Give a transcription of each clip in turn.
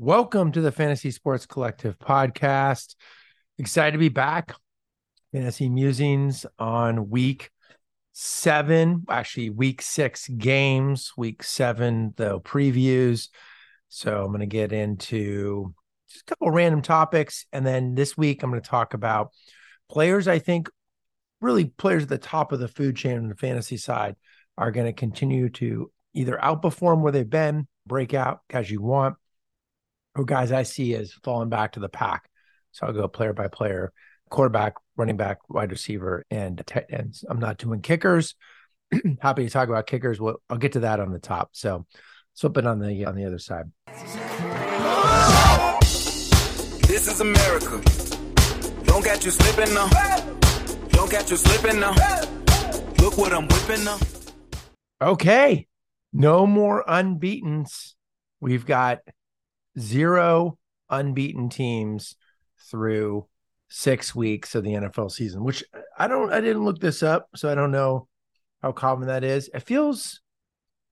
Welcome to the Fantasy Sports Collective podcast. Excited to be back. Fantasy Musings on week seven, actually, week six games, week seven, the previews. So I'm going to get into just a couple random topics. And then this week, I'm going to talk about players I think really players at the top of the food chain on the fantasy side are going to continue to either outperform where they've been, break out as you want, or guys I see as falling back to the pack. So I'll go player by player, quarterback, running back, wide receiver, and tight ends. I'm not doing kickers. Happy to talk about kickers. Well, I'll get to that on the top. So flip it on the on the other side. This is America. Don't get you slipping now. Don't get you slipping now. Look what I'm whipping now. Okay. No more unbeatens. We've got zero unbeaten teams through six weeks of the NFL season, which I don't, I didn't look this up, so I don't know how common that is. It feels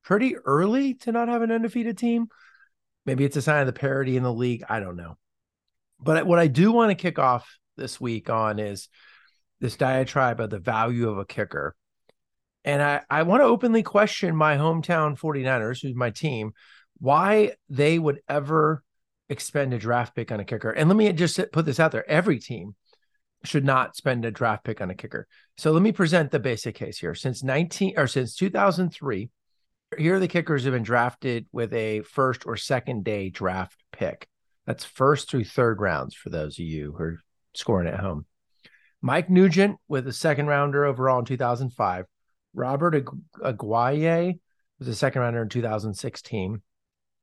pretty early to not have an undefeated team. Maybe it's a sign of the parity in the league. I don't know. But what I do want to kick off this week on is this diatribe of the value of a kicker. And I, I want to openly question my hometown 49ers, who's my team, why they would ever expend a draft pick on a kicker. And let me just put this out there every team should not spend a draft pick on a kicker. So let me present the basic case here. Since 19 or since 2003, here the kickers have been drafted with a first or second day draft pick. That's first through third rounds for those of you who are scoring at home. Mike Nugent with a second rounder overall in 2005. Robert Aguayo was a second rounder in 2016.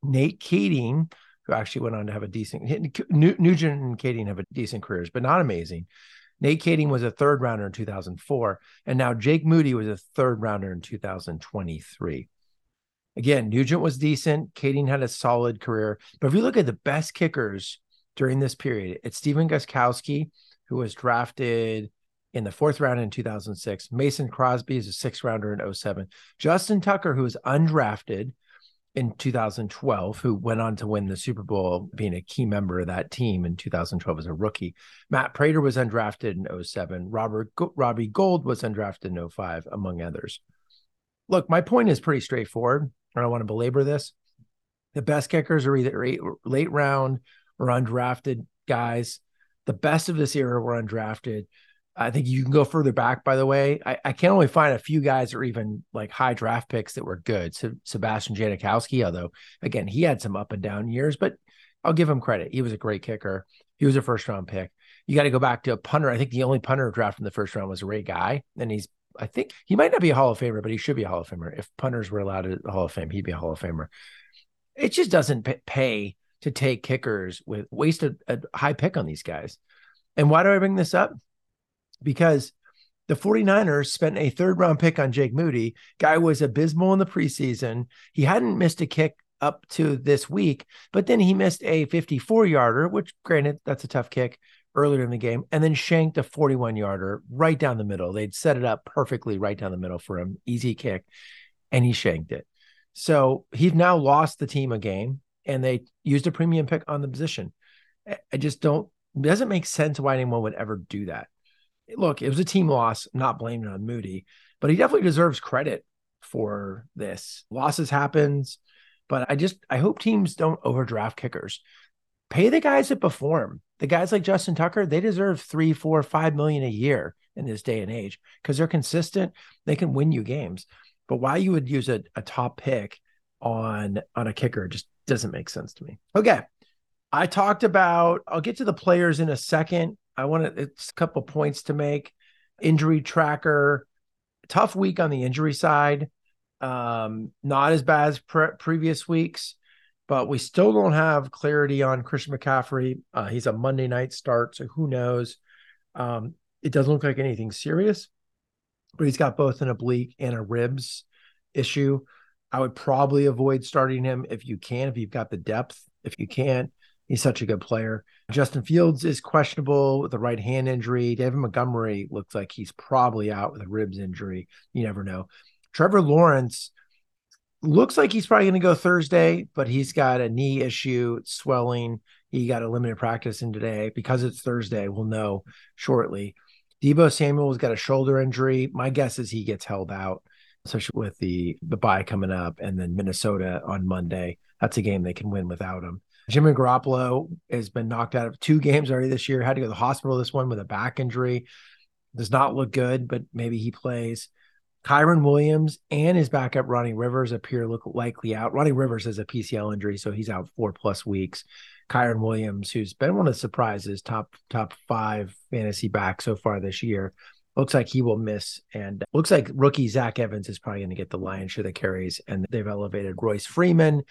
Nate Kaeding, who actually went on to have a decent Nugent and Kaeding have a decent careers, but not amazing. Nate Kaeding was a third rounder in 2004, and now Jake Moody was a third rounder in 2023. Again, Nugent was decent. Kaeding had a solid career, but if you look at the best kickers during this period, it's Stephen Gostkowski, who was drafted in the fourth round in 2006. Mason Crosby is a sixth rounder in 07. Justin Tucker, who was undrafted, in 2012 who went on to win the Super Bowl, being a key member of that team in 2012 as a rookie. Matt Prater was undrafted in 07. Robert Robbie Gould was undrafted in 05, among others. Look, my point is pretty straightforward. I don't want to belabor this. The best kickers are either late round or undrafted guys. The best of this era were undrafted. I think you can go further back, by the way. I, I can only find a few guys or even like high draft picks that were good. So Sebastian Janikowski, although again, he had some up and down years, but I'll give him credit. He was a great kicker. He was a first round pick. You got to go back to a punter. I think the only punter drafted in the first round was Ray Guy. And he's, I think he might not be a Hall of Famer, but he should be a Hall of Famer. If punters were allowed a Hall of Fame, he'd be a Hall of Famer. It just doesn't pay to take kickers with waste a, a high pick on these guys. And why do I bring this up? Because the 49ers spent a third round pick on Jake Moody. Guy was abysmal in the preseason. He hadn't missed a kick up to this week, but then he missed a 54 yarder, which granted, that's a tough kick earlier in the game, and then shanked a 41 yarder right down the middle. They'd set it up perfectly right down the middle for him, easy kick, and he shanked it. So he's now lost the team a game, and they used a premium pick on the position. I just don't, it doesn't make sense why anyone would ever do that look, it was a team loss. Not blaming on Moody, but he definitely deserves credit for this. Losses happens, but I just I hope teams don't overdraft kickers. Pay the guys that perform. The guys like Justin Tucker, they deserve three, four, five million a year in this day and age because they're consistent. They can win you games. But why you would use a, a top pick on on a kicker just doesn't make sense to me. Okay. I talked about, I'll get to the players in a second. I want to, it's a couple points to make. Injury tracker, tough week on the injury side. Um, not as bad as pre- previous weeks, but we still don't have clarity on Christian McCaffrey. Uh, he's a Monday night start, so who knows? Um, it doesn't look like anything serious, but he's got both an oblique and a ribs issue. I would probably avoid starting him if you can, if you've got the depth. If you can't, He's such a good player. Justin Fields is questionable with a right hand injury. David Montgomery looks like he's probably out with a ribs injury. You never know. Trevor Lawrence, looks like he's probably going to go Thursday, but he's got a knee issue, swelling. He got a limited practice in today because it's Thursday. We'll know shortly. Deebo Samuel's got a shoulder injury. My guess is he gets held out, especially with the the bye coming up, and then Minnesota on Monday. That's a game they can win without him. Jimmy Garoppolo has been knocked out of two games already this year. Had to go to the hospital this one with a back injury. Does not look good, but maybe he plays. Kyren Williams and his backup Ronnie Rivers appear look likely out. Ronnie Rivers has a PCL injury, so he's out four plus weeks. Kyren Williams, who's been one of the surprises, top top five fantasy back so far this year, looks like he will miss. And looks like rookie Zach Evans is probably going to get the lion's share of the carries. And they've elevated Royce Freeman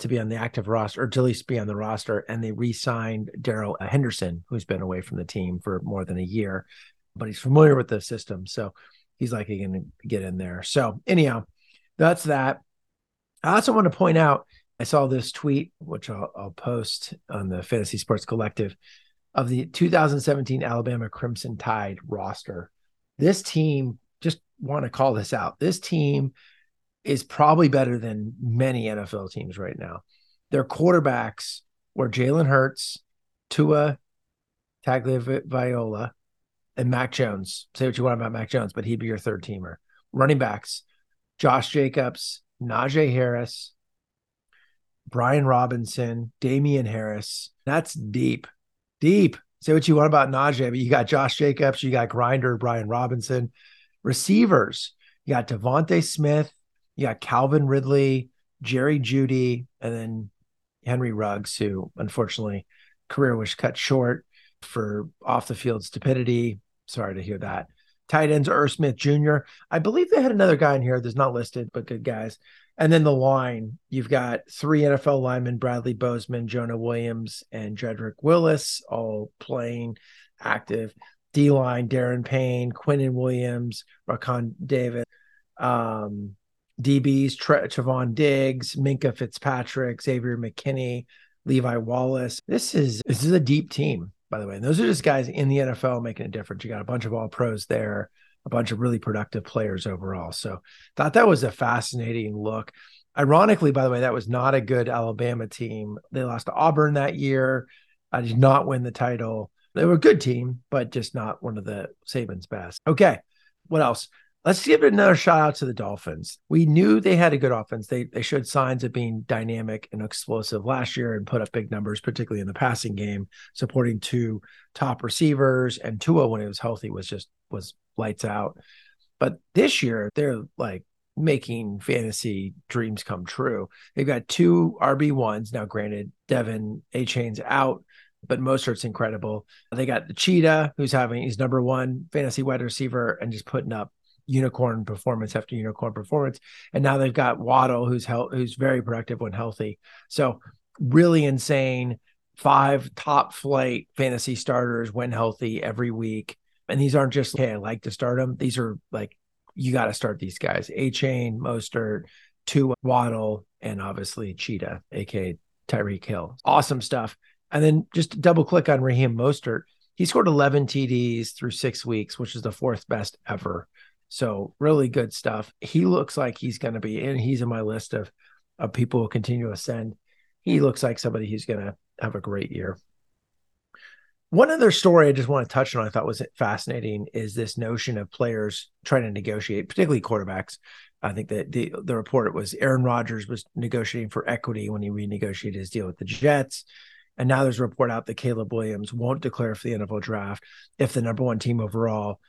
to be on the active roster, or to at least be on the roster. And they re-signed Darrell Henderson, who's been away from the team for more than a year, but he's familiar with the system. So he's likely going to get in there. So anyhow, that's that. I also want to point out I saw this tweet, which I'll, I'll, post on the Fantasy Sports Collective, of the 2017 Alabama Crimson Tide roster. This team, just want to call this out. This team is probably better than many NFL teams right now. Their quarterbacks were Jalen Hurts, Tua Tagovailoa, and Mac Jones. Say what you want about Mac Jones, but he'd be your third teamer. Running backs, Josh Jacobs, Najee Harris, Brian Robinson, Damien Harris. That's deep, deep. Say what you want about Najee, but you got Josh Jacobs, you got Grinder, Brian Robinson. Receivers, you got DeVonta Smith, you got Calvin Ridley, Jerry Jeudy, and then Henry Ruggs, who unfortunately career was cut short for off the field stupidity. Sorry to hear that. Tight ends, Irv Smith Jr. I believe they had another guy in here that's not listed, but good guys. And then the line, you've got three NFL linemen, Bradley Bozeman, Jonah Williams, and Jedrick Wills, all playing active. D line, Da'Ron Payne, Quinnen Williams, Raekwon Davis, um, DBs, Tre- Trevon Diggs, Minkah Fitzpatrick, Xavier McKinney, Levi Wallace. This is this is a deep team by the way. And those are just guys in the NFL making a difference. You got a bunch of all pros there, a bunch of really productive players overall. So thought that was a fascinating look. Ironically, by the way, that was not a good Alabama team. They lost to Auburn that year. I did not win the title. They were a good team, but just not one of the Saban's best. Okay. What else? Let's give it another shout out to the Dolphins. We knew they had a good offense. They they showed signs of being dynamic and explosive last year and put up big numbers, particularly in the passing game, supporting two top receivers. And Tua, when he was healthy, was just was lights out. But this year, they're like making fantasy dreams come true. They've got two RB ones now. Granted, De'Von Achane's out, but Mostert's incredible. They got the Cheetah, who's having he's number one fantasy wide receiver and just putting up unicorn performance after unicorn performance. And now they've got Waddle, who's hel- who's very productive when healthy. So really insane. Five top flight fantasy starters when healthy every week. And these aren't just, hey, I like to start them. These are like, you got to start these guys. Achane, Mostert, two Waddle, and obviously Cheetah, aka Tyreek Hill. Awesome stuff. And then just double click on Raheem Mostert. He scored 11 TDs through six weeks, which is the fourth best ever. So really good stuff. He looks like he's going to be, and he's in my list of of people who continue to ascend. He looks like somebody who's going to have a great year. One other story I just want to touch on, I thought was fascinating, is this notion of players trying to negotiate, particularly quarterbacks. I think that the the report was Aaron Rodgers was negotiating for equity when he renegotiated his deal with the Jets. And now there's a report out that Caleb Williams won't declare for the NFL draft if the number one team overall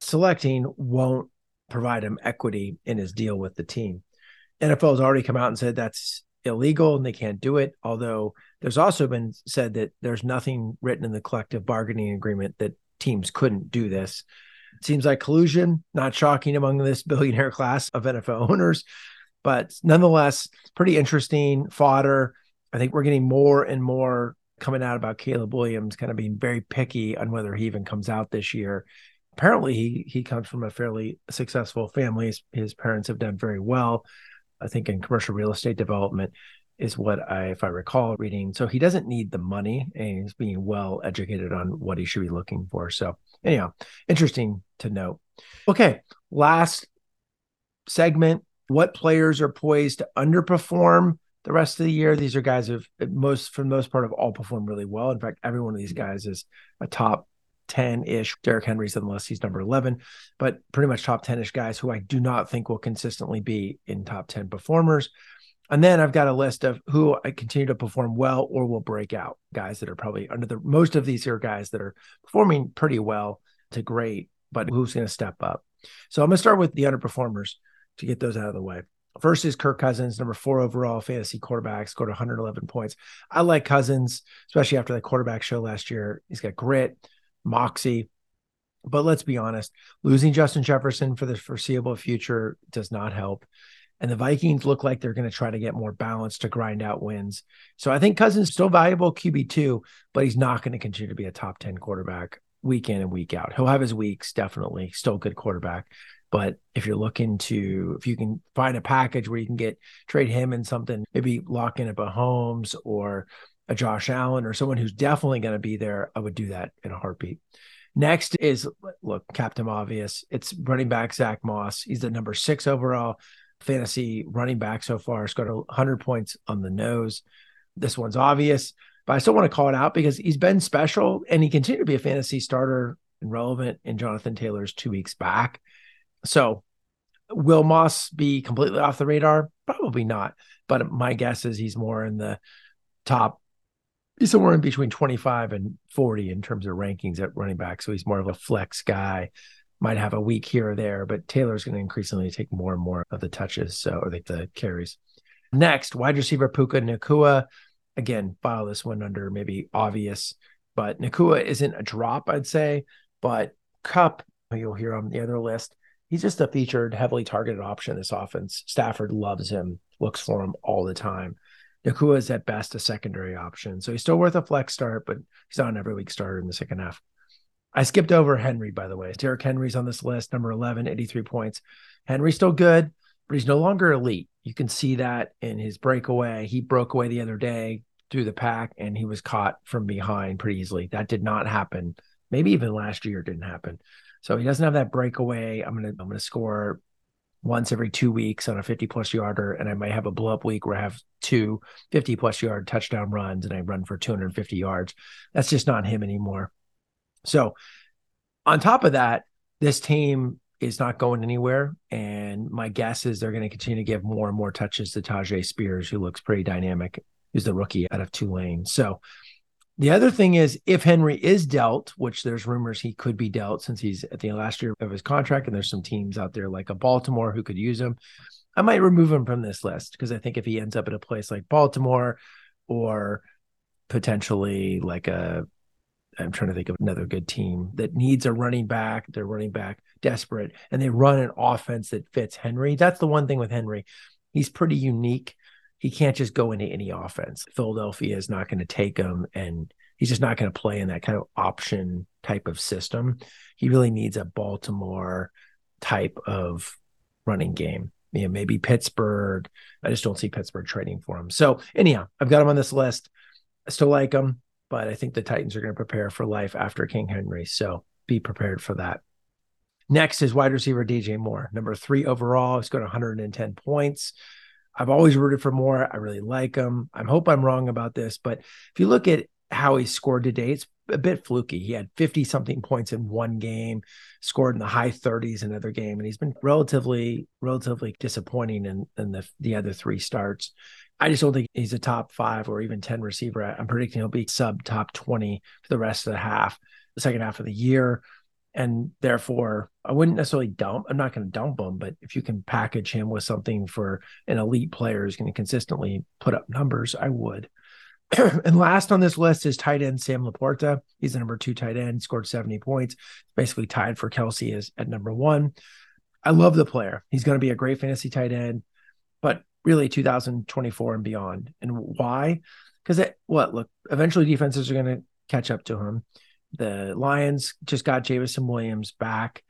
selecting won't provide him equity in his deal with the team. NFL has already come out and said that's illegal and they can't do it. Although there's also been said that there's nothing written in the collective bargaining agreement that teams couldn't do this. It seems like collusion, not shocking among this billionaire class of NFL owners, but nonetheless, pretty interesting fodder. I think we're getting more and more coming out about Caleb Williams kind of being very picky on whether he even comes out this year apparently he he comes from a fairly successful family. His, his parents have done very well, I think, in commercial real estate development is what I, if I recall reading. So he doesn't need the money, and he's being well educated on what he should be looking for. So anyhow, interesting to note. Okay, last segment what players are poised to underperform the rest of the year. These are guys who've most, for the most part, have all performed really well. In fact, every one of these guys is a top 10 ish. Derrick Henry's list. He's number 11, but pretty much top 10 ish guys who I do not think will consistently be in top 10 performers. And then I've got a list of who I continue to perform well or will break out guys that are probably under the most of these are guys that are performing pretty well to great, but who's going to step up. So I'm going to start with the underperformers to get those out of the way. First is Kirk Cousins, number four overall fantasy quarterback, scored 111 points. I like Cousins, especially after that quarterback show last year. He's got grit, moxie. But let's be honest, losing Justin Jefferson for the foreseeable future does not help. And the Vikings look like they're going to try to get more balance to grind out wins. So I think Cousins is still valuable QB2, but he's not going to continue to be a top 10 quarterback week in and week out. He'll have his weeks, definitely. Still good quarterback. But if you're looking to, if you can find a package where you can get trade him in something, maybe lock in a Mahomes or a Josh Allen or someone who's definitely going to be there, I would do that in a heartbeat. Next is look, Captain Obvious. It's running back Zach Moss. He's the number six overall fantasy running back so far. Got 100 points on the nose. This one's obvious, but I still want to call it out because he's been special and he continued to be a fantasy starter and relevant in Jonathan Taylor's two weeks back. So, will Moss be completely off the radar? Probably not. But my guess is he's more in the top. He's somewhere in between 25 and 40 in terms of rankings at running back. So he's more of a flex guy. Might have a week here or there, but Taylor's going to increasingly take more and more of the touches, so or like the carries. Next, wide receiver Puka Nacua. Again, file this one under maybe obvious, but Nacua isn't a drop, I'd say. But Kupp, you'll hear on the other list, he's just a featured, heavily targeted option this offense. Stafford loves him, looks for him all the time. Nacua is at best a secondary option. So he's still worth a flex start, but he's not an every week starter in the second half. I skipped over Henry, by the way. Derrick Henry's on this list, number 11, 83 points. Henry's still good, but he's no longer elite. You can see that in his breakaway. He broke away the other day through the pack and he was caught from behind pretty easily. That did not happen. Maybe even last year didn't happen. So he doesn't have that breakaway. I'm gonna I'm gonna score once every two weeks on a 50 plus yarder, and I might have a blow up week where I have two 50 plus yard touchdown runs and I run for 250 yards. That's just not him anymore. So on top of that, this team is not going anywhere. And my guess is they're going to continue to give more and more touches to Tyjae Spears, who looks pretty dynamic, who's the rookie out of Tulane. So the other thing is, if Henry is dealt, which there's rumors he could be dealt since he's at the last year of his contract, and there's some teams out there like a Baltimore who could use him, I might remove him from this list because I think if he ends up at a place like Baltimore or potentially like a I'm trying to think of another good team that needs a running back. They're running back desperate, and they run an offense that fits Henry. That's the one thing with Henry. He's pretty unique he can't just go into any offense. Philadelphia is not going to take him and he's just not going to play in that kind of option type of system. He really needs a Baltimore type of running game. You know, maybe Pittsburgh. I just don't see Pittsburgh trading for him. So anyhow, I've got him on this list. I still like him, but I think the Titans are going to prepare for life after King Henry. So be prepared for that. Next is wide receiver DJ Moore, number three overall. He's got 110 points. I've always rooted for Moore. I really like him. I hope I'm wrong about this, but if you look at how he scored today, it's a bit fluky. He had 50 something points in one game, scored in the high 30s another game, and he's been relatively, relatively disappointing in, in the, the other three starts. I just don't think he's a top five or even 10 receiver. I'm predicting he'll be sub top 20 for the rest of the half, the second half of the year and therefore I wouldn't necessarily dump. I'm not going to dump him, but if you can package him with something for an elite player who's going to consistently put up numbers, I would. and last on this list is tight end Sam LaPorta. He's the number two tight end, scored 70 points, basically tied for Kelce as at number one. I love the player. He's going to be a great fantasy tight end, but really 2024 and beyond. And why? Because it what look, eventually defenses are going to catch up to him. The Lions just got Jameson Williams back.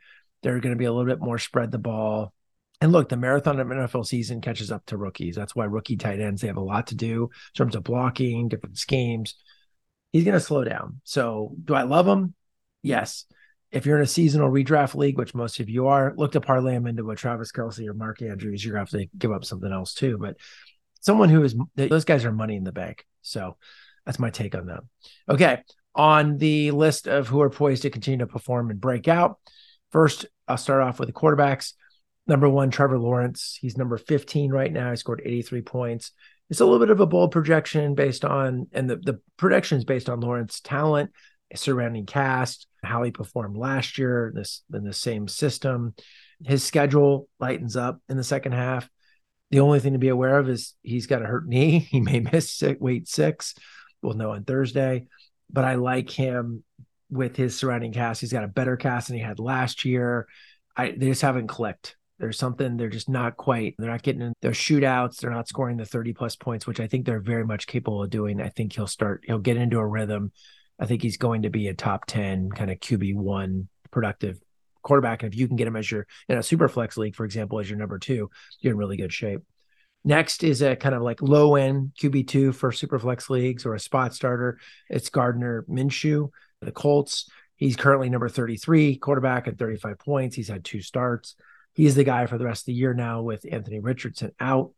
They're going to be a little bit more spread the ball. And look, the marathon of NFL season catches up to rookies. That's why rookie tight ends, they have a lot to do in terms of blocking, different schemes. He's going to slow down. So, do I love him? Yes. if you're in a seasonal redraft league, which most of you are, look to parlay him into a Travis Kelce or Mark Andrews. You're going to have to give up something else too. But someone who is, those guys are money in the bank. So that's my take on them. Okay. On the list of who are poised to continue to perform and break out, first, I'll start off with the quarterbacks. Number one, Trevor Lawrence. He's number 15 right now. He scored 83 points. It's a little bit of a bold projection based on, and the, the projection is based on Lawrence's talent, surrounding cast, how he performed last year, this in the same system. His schedule lightens up in the second half. The only thing to be aware of is he's got a hurt knee. He may miss week six. We'll know on Thursday. But I like him with his surrounding cast. He's got a better cast than he had last year. I they just haven't clicked. There's something they're just not quite. They're not getting in their shootouts. They're not scoring the 30 plus points, which I think they're very much capable of doing. I think he'll start. He'll get into a rhythm. I think he's going to be a top 10 kind of QB one productive quarterback. And if you can get him as your in a super flex league, for example, as your number two, you're in really good shape. Next is a kind of like low end QB2 for super flex leagues or a spot starter. It's Gardner Minshew, the Colts. He's currently number 33 quarterback at 35 points. He's had two starts. He's the guy for the rest of the year now with Anthony Richardson out.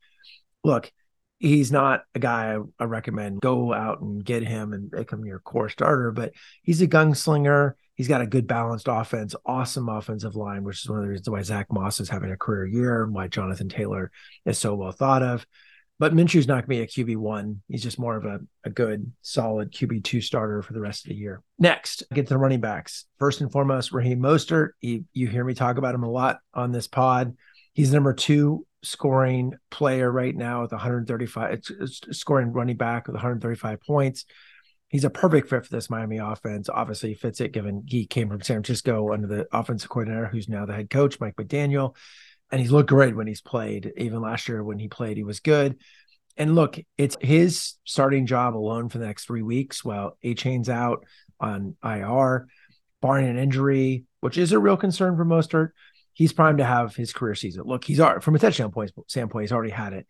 Look, he's not a guy I, I recommend go out and get him and make him your core starter, but he's a gunslinger. He's got a good balanced offense, awesome offensive line, which is one of the reasons why Zach Moss is having a career year and why Jonathan Taylor is so well thought of. But Minshew's not going to be a QB one. He's just more of a, a good, solid QB two starter for the rest of the year. Next, get to the running backs. First and foremost, Raheem Mostert. He, you hear me talk about him a lot on this pod. He's number two scoring player right now with 135. It's, it's scoring running back with 135 points he's a perfect fit for this Miami offense. Obviously, fits it given he came from San Francisco under the offensive coordinator, who's now the head coach, Mike McDaniel. And he's looked great when he's played. Even last year when he played, he was good. And look, it's his starting job alone for the next three weeks while Achane's out on IR, barring an injury, which is a real concern for Mostert. He's primed to have his career season. Look, he's from a touchdown point standpoint, he's already had it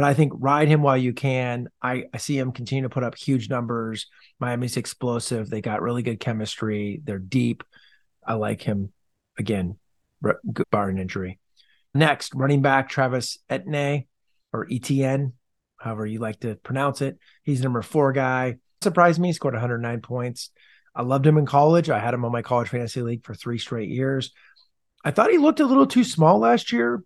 but I think ride him while you can. I, I see him continue to put up huge numbers. Miami's explosive. They got really good chemistry. They're deep. I like him again, barring injury. Next, running back Travis Etienne or Etn, however you like to pronounce it. He's number four guy. Surprised me. He scored 109 points. I loved him in college. I had him on my college fantasy league for three straight years. I thought he looked a little too small last year,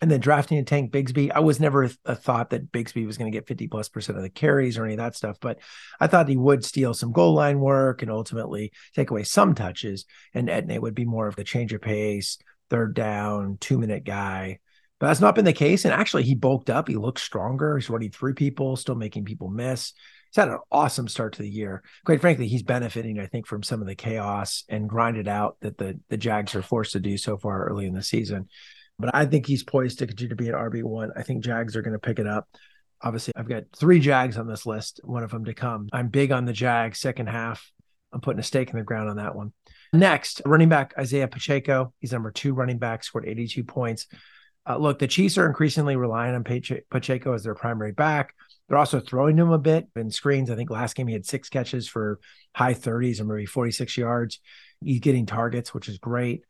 and then drafting a Tank Bigsby, I was never a thought that Bigsby was going to get 50 plus percent of the carries or any of that stuff, but I thought he would steal some goal line work and ultimately take away some touches. And Etienne would be more of the change of pace, third down, two minute guy. But that's not been the case. And actually, he bulked up. He looks stronger. He's running through people, still making people miss. He's had an awesome start to the year. Quite frankly, he's benefiting, I think, from some of the chaos and grinded out that the the Jags are forced to do so far early in the season but I think he's poised to continue to be an RB1. I think Jags are going to pick it up. Obviously, I've got three Jags on this list, one of them to come. I'm big on the Jags second half. I'm putting a stake in the ground on that one. Next, running back Isaiah Pacheco. He's number two running back, scored 82 points. Uh, look, the Chiefs are increasingly relying on Pacheco as their primary back. They're also throwing him a bit in screens. I think last game he had six catches for high 30s or maybe 46 yards. He's getting targets, which is great.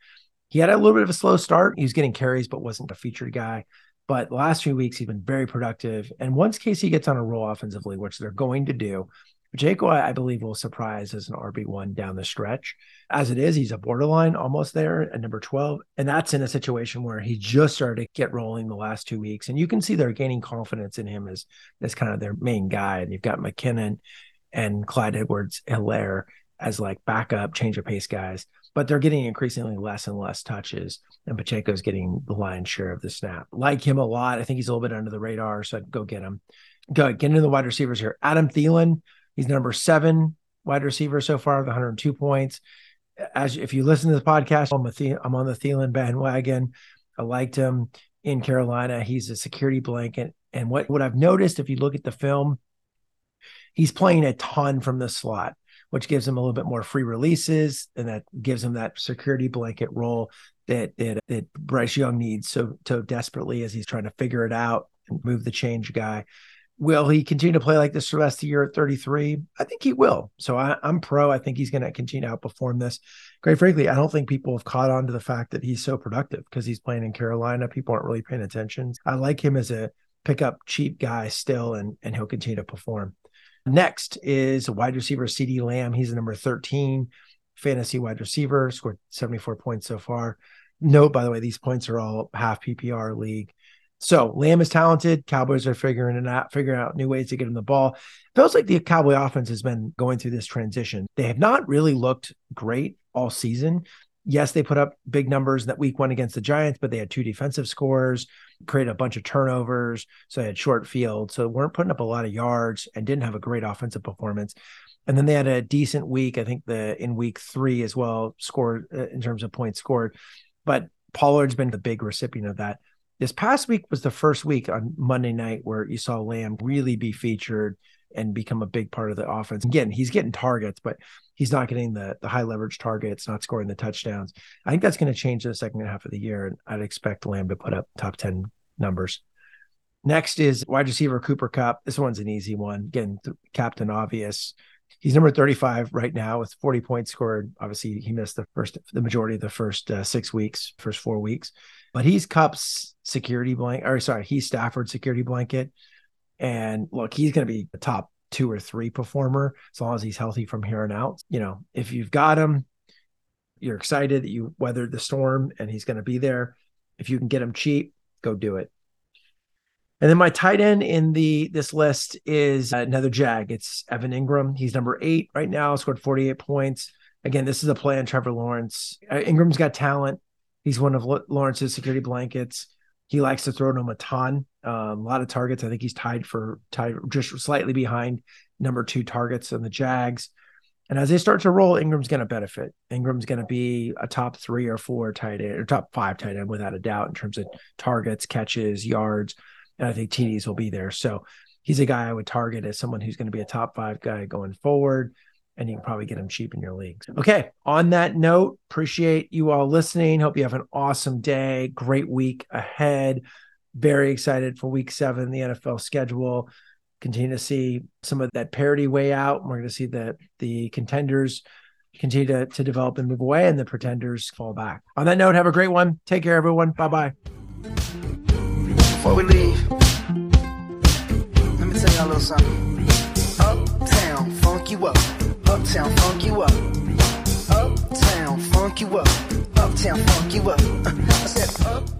He had a little bit of a slow start. He was getting carries, but wasn't a featured guy. But the last few weeks, he's been very productive. And once KC gets on a roll offensively, which they're going to do, Jaco, I believe, will surprise as an RB1 down the stretch. As it is, he's a borderline almost there at number 12. And that's in a situation where he just started to get rolling the last two weeks. And you can see they're gaining confidence in him as, as kind of their main guy. And you've got McKinnon and Clyde Edwards Helaire as like backup change of pace guys but they're getting increasingly less and less touches. And Pacheco's getting the lion's share of the snap. Like him a lot. I think he's a little bit under the radar. So I'd go get him. Go get into the wide receivers here. Adam Thielen, he's number seven wide receiver so far with 102 points. As if you listen to the podcast, I'm, the, I'm on the Thielen bandwagon. I liked him in Carolina. He's a security blanket. And what, what I've noticed, if you look at the film, he's playing a ton from the slot which gives him a little bit more free releases and that gives him that security blanket role that that, that Bryce Young needs so so desperately as he's trying to figure it out and move the change guy. Will he continue to play like this for the rest of the year at 33? I think he will. So I, am pro. I think he's going to continue to outperform this. Quite frankly, I don't think people have caught on to the fact that he's so productive because he's playing in Carolina. People aren't really paying attention. I like him as a pickup cheap guy still, and and he'll continue to perform. Next is wide receiver CeeDee Lamb. He's the number 13 fantasy wide receiver, scored 74 points so far. Note, by the way, these points are all half PPR league. So Lamb is talented. Cowboys are figuring it out, figuring out new ways to get him the ball. Feels like the Cowboy offense has been going through this transition. They have not really looked great all season. Yes, they put up big numbers that week one against the Giants, but they had two defensive scores, created a bunch of turnovers. So they had short field. So weren't putting up a lot of yards and didn't have a great offensive performance. And then they had a decent week, I think the in week three as well, scored uh, in terms of points scored. But Pollard's been the big recipient of that. This past week was the first week on Monday night where you saw Lamb really be featured and become a big part of the offense. Again, he's getting targets, but he's not getting the the high leverage targets, not scoring the touchdowns. I think that's going to change in the second half of the year, and I'd expect Lamb to put up top ten numbers. Next is wide receiver Cooper Kupp. This one's an easy one. Again, captain obvious. He's number 35 right now with 40 points scored. Obviously, he missed the first, the majority of the first uh, six weeks, first four weeks, but he's Kupp's security blanket, or sorry, he's Stafford's security blanket. And look, he's going to be the top two or three performer as long as he's healthy from here on out. You know, if you've got him, you're excited that you weathered the storm and he's going to be there. If you can get him cheap, go do it. And then my tight end in the this list is another Jag. It's Evan Engram. He's number eight right now. Scored 48 points. Again, this is a play on Trevor Lawrence. Uh, Engram's got talent. He's one of Lawrence's security blankets. He likes to throw to him a ton. A lot of targets. I think he's tied for tied just slightly behind number two targets on the Jags. And as they start to roll, Engram's going to benefit. Engram's going to be a top three or four tight end or top five tight end without a doubt in terms of targets, catches, yards and I think TDs will be there. So he's a guy I would target as someone who's going to be a top five guy going forward. And you can probably get them cheap in your leagues. Okay. On that note, appreciate you all listening. Hope you have an awesome day. Great week ahead. Very excited for week seven, the NFL schedule. Continue to see some of that parity way out. We're going to see that the contenders continue to, to develop and move away and the pretenders fall back. On that note, have a great one. Take care, everyone. Bye bye before we leave, let me tell y'all a little something. Uptown, funk you up. Uptown, funk you up. Uptown, funk you up. Uptown, funk you up. I said, up.